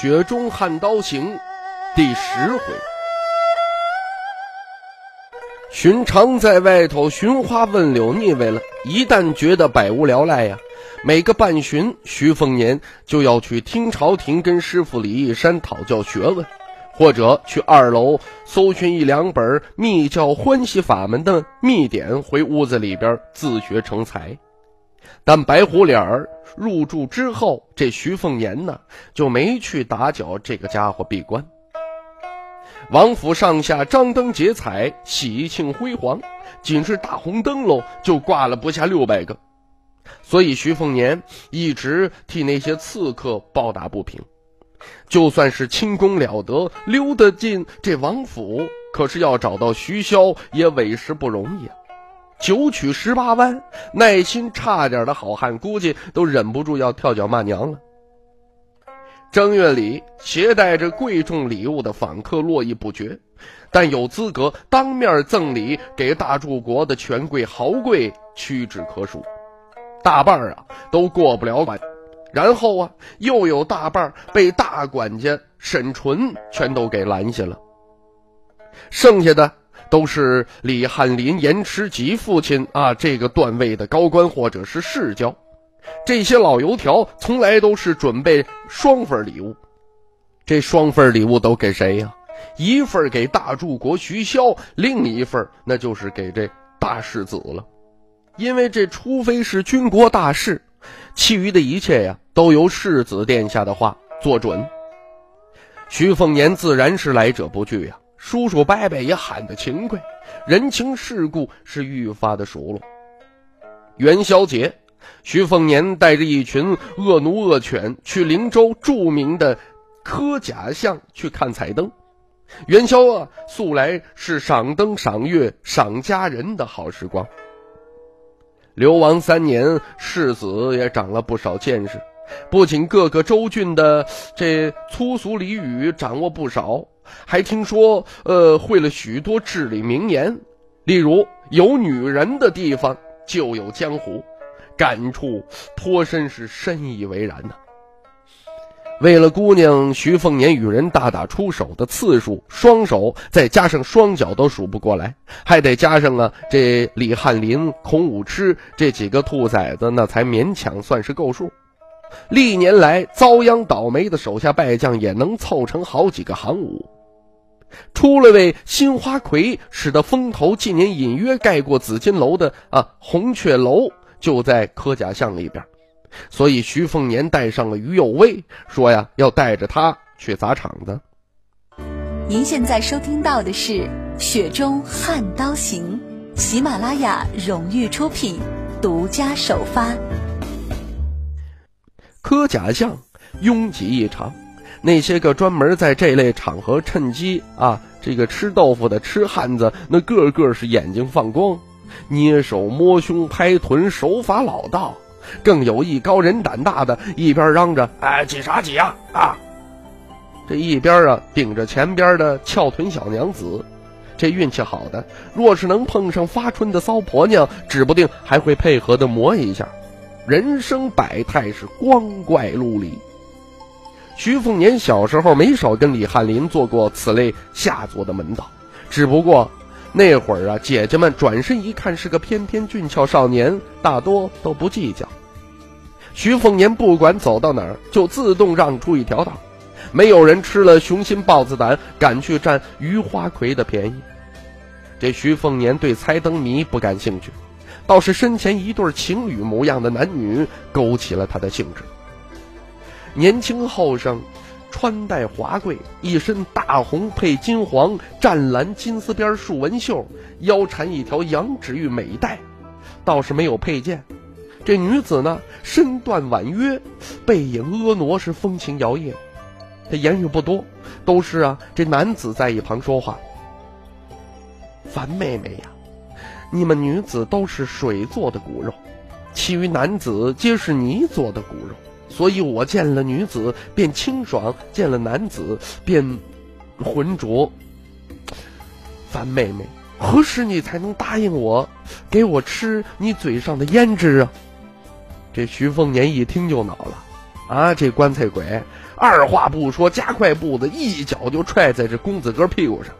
雪中悍刀行》第十回，寻常在外头寻花问柳腻歪了，一旦觉得百无聊赖呀，每个半旬，徐凤年就要去听朝廷跟师傅李义山讨教学问，或者去二楼搜寻一两本密教欢喜法门的密典，回屋子里边自学成才。但白虎脸儿入住之后，这徐凤年呢就没去打搅这个家伙闭关。王府上下张灯结彩，喜庆辉煌，仅是大红灯笼就挂了不下六百个，所以徐凤年一直替那些刺客抱打不平。就算是轻功了得，溜得进这王府，可是要找到徐骁也委实不容易啊。九曲十八弯，耐心差点的好汉估计都忍不住要跳脚骂娘了。正月里，携带着贵重礼物的访客络绎不绝，但有资格当面赠礼给大柱国的权贵豪贵屈指可数，大半啊都过不了关。然后啊，又有大半被大管家沈纯全都给拦下了，剩下的。都是李翰林、严持吉父亲啊，这个段位的高官或者是世交，这些老油条从来都是准备双份礼物。这双份礼物都给谁呀？一份给大柱国徐骁，另一份那就是给这大世子了。因为这除非是军国大事，其余的一切呀，都由世子殿下的话做准。徐凤年自然是来者不拒呀。叔叔伯伯也喊得勤快，人情世故是愈发的熟络。元宵节，徐凤年带着一群恶奴恶犬去灵州著名的科甲巷去看彩灯。元宵啊，素来是赏灯、赏月、赏佳人的好时光。流亡三年，世子也长了不少见识，不仅各个州郡的这粗俗俚语掌握不少。还听说，呃，会了许多至理名言，例如“有女人的地方就有江湖”，感触颇深，是深以为然呐。为了姑娘，徐凤年与人大打出手的次数，双手再加上双脚都数不过来，还得加上啊，这李翰林、孔武痴这几个兔崽子，那才勉强算是够数。历年来遭殃倒霉的手下败将，也能凑成好几个行伍。出了位新花魁，使得风头近年隐约盖过紫金楼的啊红雀楼，就在科甲巷里边。所以徐凤年带上了于有为，说呀要带着他去砸场子。您现在收听到的是《雪中悍刀行》，喜马拉雅荣誉出品，独家首发。科甲巷拥挤异常。那些个专门在这类场合趁机啊，这个吃豆腐的痴汉子，那个个是眼睛放光，捏手摸胸拍臀，手法老道。更有艺高人胆大的，一边嚷着“哎，挤啥挤呀啊！”这一边啊，顶着前边的翘臀小娘子。这运气好的，若是能碰上发春的骚婆娘，指不定还会配合的磨一下。人生百态是光怪陆离。徐凤年小时候没少跟李翰林做过此类下作的门道，只不过那会儿啊，姐姐们转身一看是个翩翩俊俏少年，大多都不计较。徐凤年不管走到哪儿，就自动让出一条道，没有人吃了雄心豹子胆敢去占余花魁的便宜。这徐凤年对猜灯谜不感兴趣，倒是身前一对情侣模样的男女勾起了他的兴致。年轻后生，穿戴华贵，一身大红配金黄湛蓝金丝边束纹袖，腰缠一条羊脂玉美带，倒是没有佩剑。这女子呢，身段婉约，背影婀娜，是风情摇曳。他言语不多，都是啊这男子在一旁说话。樊妹妹呀，你们女子都是水做的骨肉，其余男子皆是泥做的骨肉，所以我见了女子便清爽，见了男子便浑浊。樊妹妹，何时你才能答应我，给我吃你嘴上的胭脂啊？这徐凤年一听就恼了，啊，这棺材鬼，二话不说，加快步子，一脚就踹在这公子哥屁股上。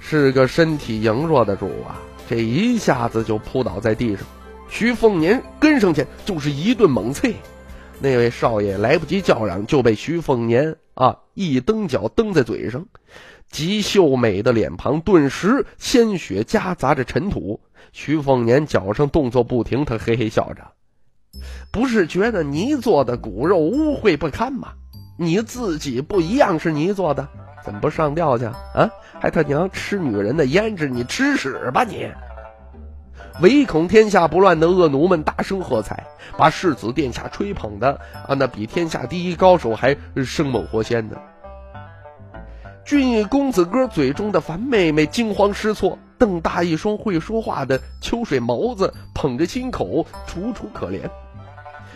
是个身体羸弱的主啊，这一下子就扑倒在地上。徐凤年跟上去就是一顿猛踹，那位少爷来不及叫嚷，就被徐凤年啊一蹬脚蹬在嘴上，极秀美的脸庞顿时鲜血夹杂着尘土。徐凤年脚上动作不停，他嘿嘿笑着：“不是觉得泥做的骨肉污秽不堪吗？你自己不一样是泥做的。”怎么不上吊去啊？还他娘吃女人的胭脂，你吃屎吧你！唯恐天下不乱的恶奴们大声喝彩，把世子殿下吹捧的啊，那比天下第一高手还生猛活鲜的。俊逸公子哥嘴中的樊妹妹惊慌失措，瞪大一双会说话的秋水眸子，捧着心口楚楚可怜。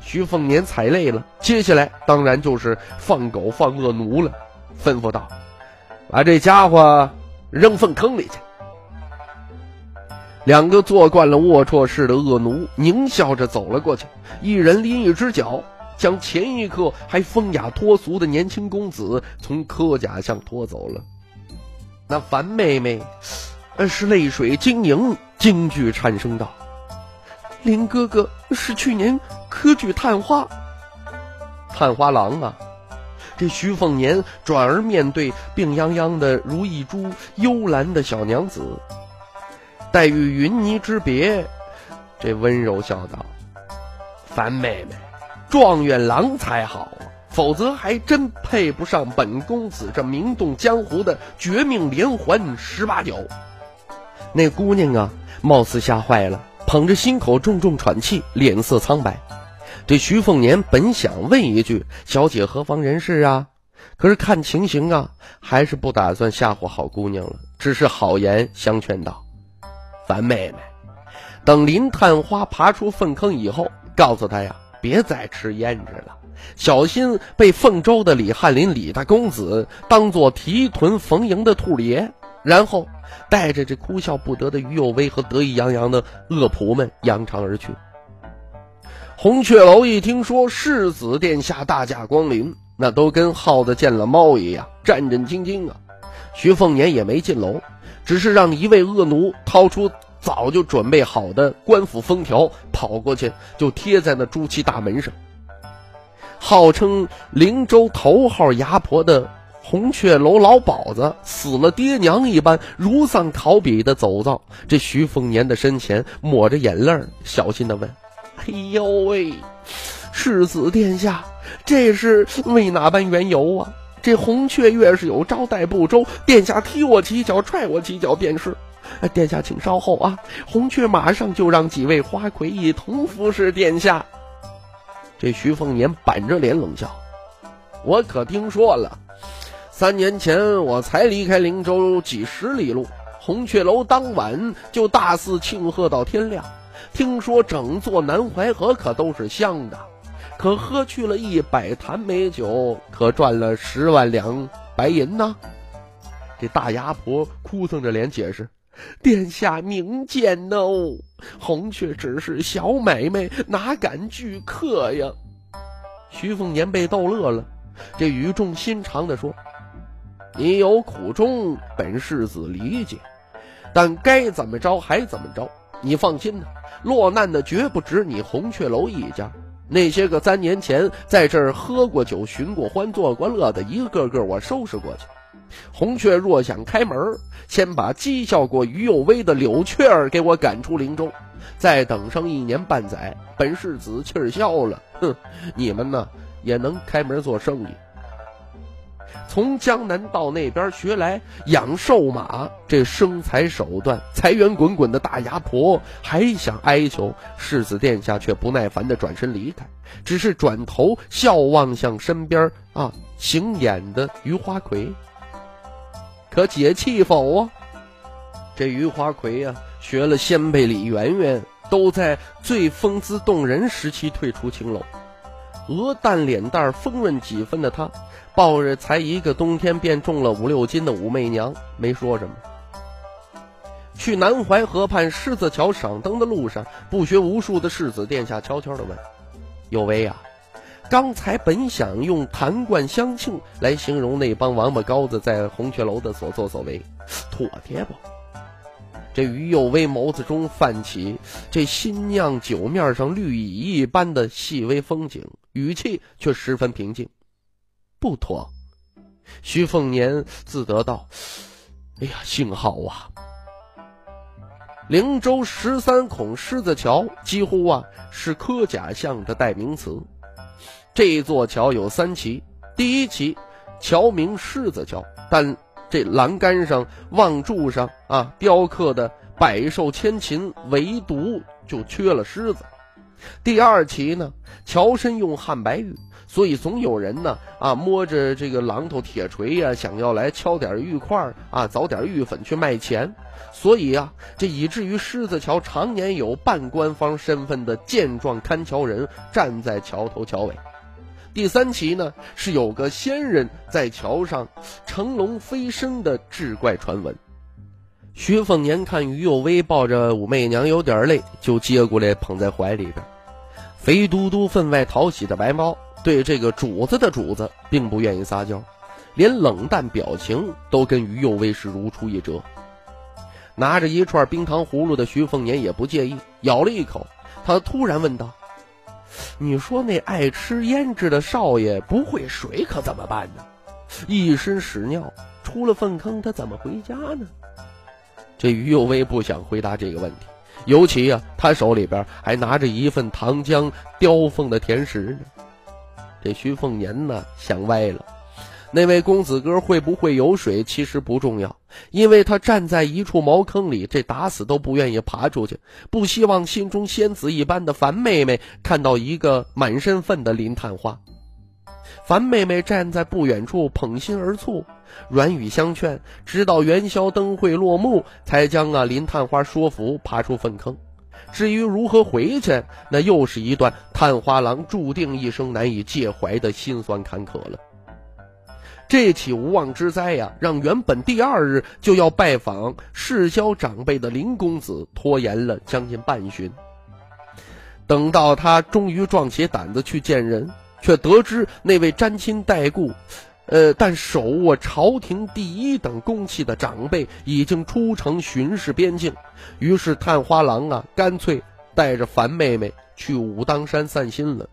徐凤年踩累了，接下来当然就是放狗放恶奴了，吩咐道。把这家伙扔粪坑里去！两个做惯了龌龊事的恶奴狞笑着走了过去，一人拎一只脚，将前一刻还风雅脱俗的年轻公子从科甲巷拖走了。那樊妹妹，呃，是泪水晶莹，京剧颤声道：“林哥哥是去年科举探花，探花郎啊。”这徐凤年转而面对病殃殃的如一株幽兰的小娘子，黛玉云泥之别，这温柔笑道：“樊妹妹，状元郎才好啊，否则还真配不上本公子这名动江湖的绝命连环十八九。”那姑娘啊，貌似吓坏了，捧着心口重重喘气，脸色苍白。这徐凤年本想问一句“小姐何方人士啊”，可是看情形啊，还是不打算吓唬好姑娘了，只是好言相劝道：“樊妹妹，等林探花爬出粪坑以后，告诉她呀，别再吃胭脂了，小心被凤州的李翰林李大公子当做提臀逢迎的兔爷。”然后带着这哭笑不得的于有为和得意洋洋的恶仆们扬长而去。红雀楼一听说世子殿下大驾光临，那都跟耗子见了猫一样，战战兢兢啊。徐凤年也没进楼，只是让一位恶奴掏出早就准备好的官府封条，跑过去就贴在那朱漆大门上。号称灵州头号牙婆的红雀楼老鸨子，死了爹娘一般，如丧考妣的走到这徐凤年的身前，抹着眼泪小心的问。哎呦喂，世子殿下，这是为哪般缘由啊？这红雀越是有招待不周，殿下踢我几脚，踹我几脚便是。殿下请稍后啊，红雀马上就让几位花魁一同服侍殿下。这徐凤年板着脸冷笑：“我可听说了，三年前我才离开灵州几十里路，红雀楼当晚就大肆庆贺到天亮。”听说整座南淮河可都是香的，可喝去了一百坛美酒，可赚了十万两白银呢。这大牙婆哭丧着脸解释：“殿下明鉴哦，红雀只是小买卖，哪敢拒客呀？”徐凤年被逗乐了，这语重心长的说：“你有苦衷，本世子理解，但该怎么着还怎么着。你放心呐。”落难的绝不止你红雀楼一家，那些个三年前在这儿喝过酒、寻过欢、做过乐的，一个个我收拾过去。红雀若想开门，先把讥笑过于有威的柳雀儿给我赶出林州，再等上一年半载，本世子气儿消了，哼，你们呢也能开门做生意。从江南到那边学来养瘦马，这生财手段，财源滚滚的大牙婆还想哀求世子殿下，却不耐烦的转身离开，只是转头笑望向身边啊行演的余花魁。可解气否啊？这余花魁呀，学了先辈李媛媛，都在最风姿动人时期退出青楼。鹅蛋脸蛋儿丰润几分的她，抱着才一个冬天便重了五六斤的武媚娘，没说什么。去南淮河畔狮子桥赏灯的路上，不学无术的世子殿下悄悄地问：“有为呀，刚才本想用弹冠相庆来形容那帮王八羔子在红雀楼的所作所为，妥帖不？”这于右威眸子中泛起这新酿酒面上绿蚁一般的细微风景，语气却十分平静。不妥。徐凤年自得道：“哎呀，幸好啊！灵州十三孔狮子桥几乎啊是科甲巷的代名词。这座桥有三旗，第一旗桥名狮子桥，但。”这栏杆上、望柱上啊，雕刻的百兽千禽，唯独就缺了狮子。第二期呢，桥身用汉白玉，所以总有人呢啊摸着这个榔头、铁锤呀，想要来敲点玉块啊，凿点玉粉去卖钱。所以啊，这以至于狮子桥常年有半官方身份的健壮看桥人站在桥头桥尾。第三期呢，是有个仙人在桥上乘龙飞升的志怪传闻。徐凤年看于有威抱着武媚娘有点累，就接过来捧在怀里边。肥嘟嘟、分外讨喜的白猫，对这个主子的主子并不愿意撒娇，连冷淡表情都跟于右威是如出一辙。拿着一串冰糖葫芦的徐凤年也不介意，咬了一口，他突然问道。你说那爱吃胭脂的少爷不会水可怎么办呢？一身屎尿，出了粪坑他怎么回家呢？这于右威不想回答这个问题，尤其呀，他手里边还拿着一份糖浆雕凤的甜食呢。这徐凤年呢想歪了。那位公子哥会不会游水，其实不重要，因为他站在一处茅坑里，这打死都不愿意爬出去，不希望心中仙子一般的樊妹妹看到一个满身粪的林探花。樊妹妹站在不远处，捧心而蹙，软语相劝，直到元宵灯会落幕，才将啊林探花说服爬出粪坑。至于如何回去，那又是一段探花郎注定一生难以介怀的辛酸坎坷了。这起无妄之灾呀，让原本第二日就要拜访世交长辈的林公子拖延了将近半旬。等到他终于壮起胆子去见人，却得知那位沾亲带故，呃，但手握朝廷第一等公器的长辈已经出城巡视边境。于是探花郎啊，干脆带着樊妹妹去武当山散心了。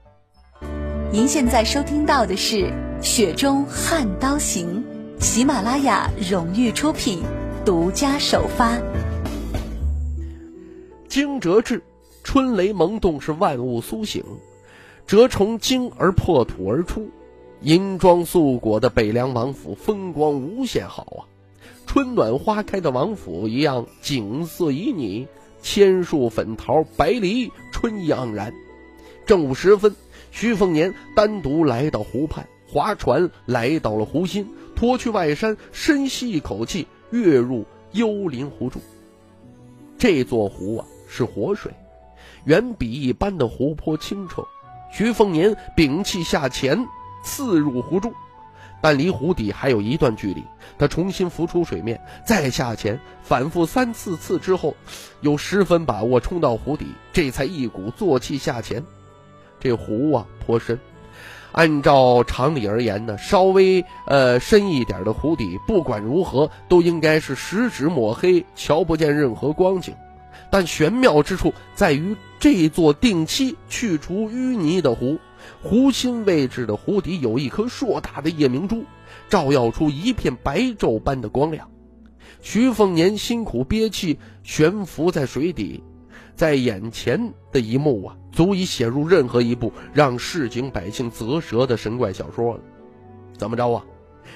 您现在收听到的是《雪中悍刀行》，喜马拉雅荣誉出品，独家首发。惊蛰至，春雷萌动，是万物苏醒，蛰虫惊而破土而出。银装素裹的北凉王府风光无限好啊，春暖花开的王府一样，景色旖旎，千树粉桃，白梨春意盎然。正午时分。徐凤年单独来到湖畔，划船来到了湖心，脱去外衫，深吸一口气，跃入幽灵湖中。这座湖啊是活水，远比一般的湖泊清澈。徐凤年屏气下潜，刺入湖中，但离湖底还有一段距离。他重新浮出水面，再下潜，反复三四次之后，有十分把握冲到湖底，这才一鼓作气下潜。这湖啊颇深，按照常理而言呢，稍微呃深一点的湖底，不管如何都应该是十指抹黑，瞧不见任何光景。但玄妙之处在于，这座定期去除淤泥的湖，湖心位置的湖底有一颗硕大的夜明珠，照耀出一片白昼般的光亮。徐凤年辛苦憋气，悬浮在水底。在眼前的一幕啊，足以写入任何一部让市井百姓啧舌的神怪小说了。怎么着啊？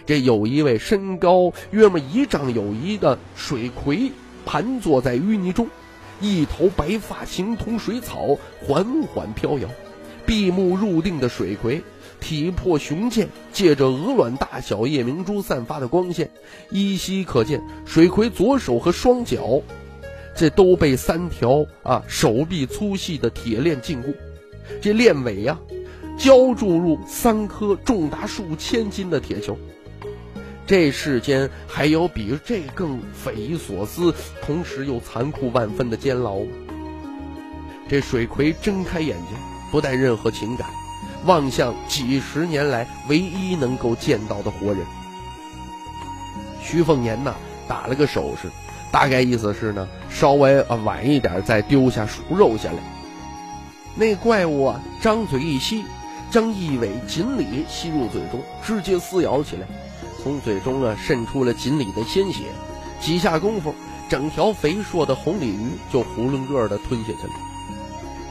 这有一位身高约么一丈有余的水葵盘坐在淤泥中，一头白发形同水草，缓缓飘摇。闭目入定的水葵，体魄雄健，借着鹅卵大小夜明珠散发的光线，依稀可见水葵左手和双脚，这都被三条啊手臂粗细的铁链禁锢，这链尾呀，浇注入三颗重达数千斤的铁球。这世间还有比这更匪夷所思，同时又残酷万分的监牢吗？这水葵睁开眼睛。不带任何情感，望向几十年来唯一能够见到的活人。徐凤年呢，打了个手势，大概意思是呢，稍微啊晚一点再丢下熟肉下来。那怪物啊，张嘴一吸，将一尾锦鲤吸入嘴中，直接撕咬起来，从嘴中啊渗出了锦鲤的鲜血。几下功夫，整条肥硕的红鲤鱼就囫囵个的吞下去了。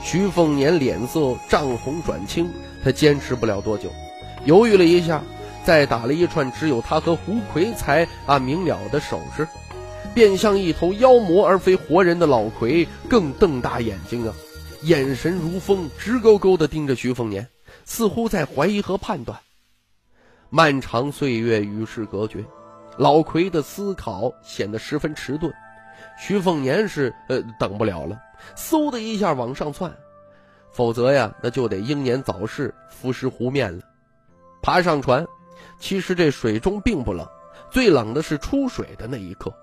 徐凤年脸色涨红转青，他坚持不了多久，犹豫了一下，再打了一串只有他和胡奎才啊明了的手势，便像一头妖魔而非活人的老奎更瞪大眼睛啊，眼神如风，直勾勾地盯着徐凤年，似乎在怀疑和判断。漫长岁月与世隔绝，老奎的思考显得十分迟钝，徐凤年是呃等不了了。嗖的一下往上窜，否则呀，那就得英年早逝，浮尸湖面了。爬上船，其实这水中并不冷，最冷的是出水的那一刻。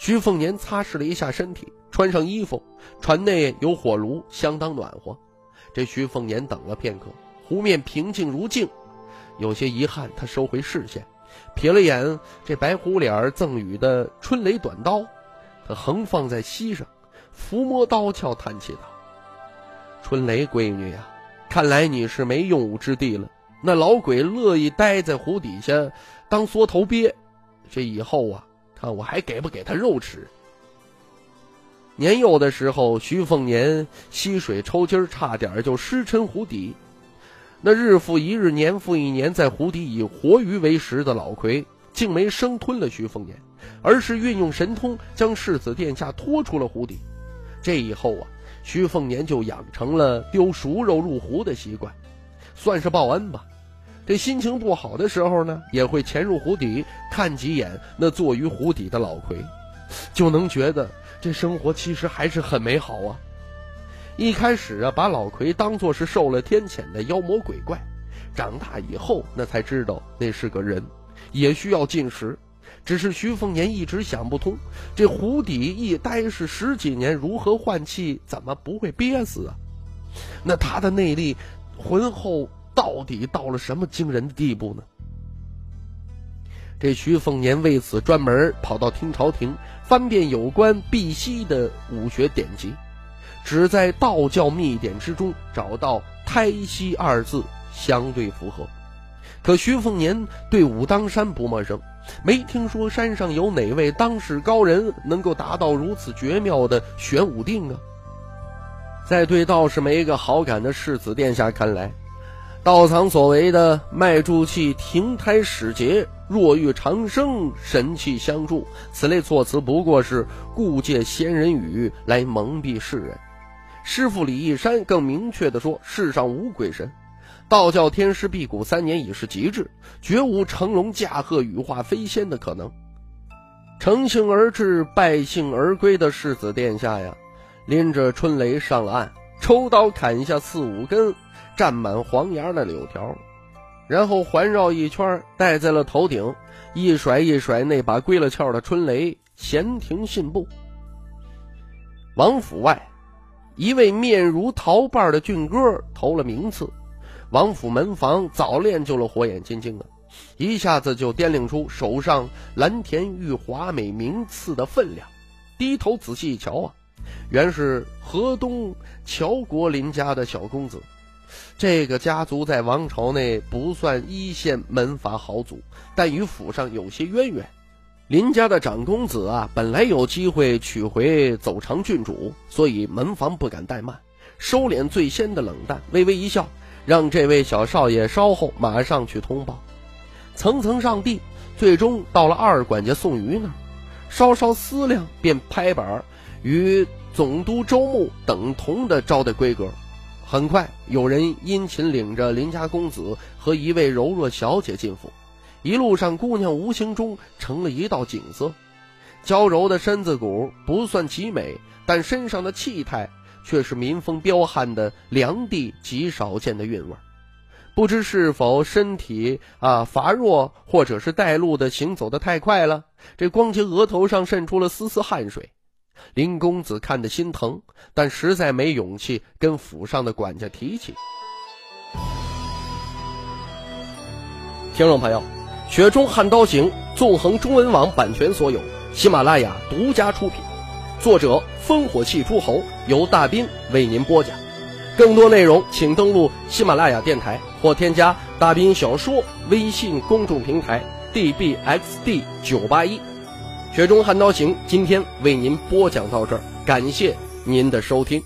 徐凤年擦拭了一下身体，穿上衣服，船内有火炉，相当暖和。这徐凤年等了片刻，湖面平静如镜，有些遗憾，他收回视线，瞥了眼这白虎脸赠予的春雷短刀，他横放在膝上。抚摸刀鞘，叹气道：“春雷闺女呀，看来你是没用武之地了。那老鬼乐意待在湖底下当缩头鳖，这以后啊，看我还给不给他肉吃。”年幼的时候，徐凤年吸水抽筋儿，差点就失沉湖底。那日复一日，年复一年，在湖底以活鱼为食的老魁，竟没生吞了徐凤年，而是运用神通将世子殿下拖出了湖底。这以后啊，徐凤年就养成了丢熟肉入湖的习惯，算是报恩吧。这心情不好的时候呢，也会潜入湖底看几眼那坐于湖底的老魁，就能觉得这生活其实还是很美好啊。一开始啊，把老魁当作是受了天谴的妖魔鬼怪，长大以后那才知道那是个人，也需要进食。只是徐凤年一直想不通，这湖底一待是十几年，如何换气？怎么不会憋死啊？那他的内力浑厚到底到了什么惊人的地步呢？这徐凤年为此专门跑到听朝廷翻遍有关碧溪的武学典籍，只在道教秘典之中找到“胎息”二字相对符合。可徐凤年对武当山不陌生。没听说山上有哪位当世高人能够达到如此绝妙的玄武定啊！在对道士没一个好感的世子殿下看来，道藏所为的脉助气、停胎使节、若欲长生、神气相助，此类措辞不过是故借仙人语来蒙蔽世人。师傅李义山更明确地说：“世上无鬼神。”道教天师辟谷三年已是极致，绝无乘龙驾鹤、羽化飞仙的可能。乘兴而至，败兴而归的世子殿下呀，拎着春雷上了岸，抽刀砍下四五根占满黄芽的柳条，然后环绕一圈，戴在了头顶，一甩一甩那把归了鞘的春雷，闲庭信步。王府外，一位面如桃瓣的俊哥投了名次。王府门房早练就了火眼金睛啊，一下子就掂量出手上蓝田玉华美名次的分量。低头仔细一瞧啊，原是河东乔国林家的小公子。这个家族在王朝内不算一线门阀豪族，但与府上有些渊源。林家的长公子啊，本来有机会娶回走长郡主，所以门房不敢怠慢，收敛最先的冷淡，微微一笑。让这位小少爷稍后马上去通报。层层上递，最终到了二管家宋瑜那儿，稍稍思量，便拍板与总督周牧等同的招待规格。很快，有人殷勤领着邻家公子和一位柔弱小姐进府。一路上，姑娘无形中成了一道景色。娇柔的身子骨不算极美，但身上的气态却是民风彪悍的良地极少见的韵味。不知是否身体啊乏弱，或者是带路的行走的太快了，这光洁额头上渗出了丝丝汗水。林公子看得心疼，但实在没勇气跟府上的管家提起。听众朋友，《雪中悍刀行》纵横中文网版权所有，喜马拉雅独家出品，作者烽火戏诸侯，由大斌为您播讲。更多内容请登录喜马拉雅电台或添加大斌小说微信公众平台 dbxd 九八一。《雪中悍刀行》今天为您播讲到这儿，感谢您的收听。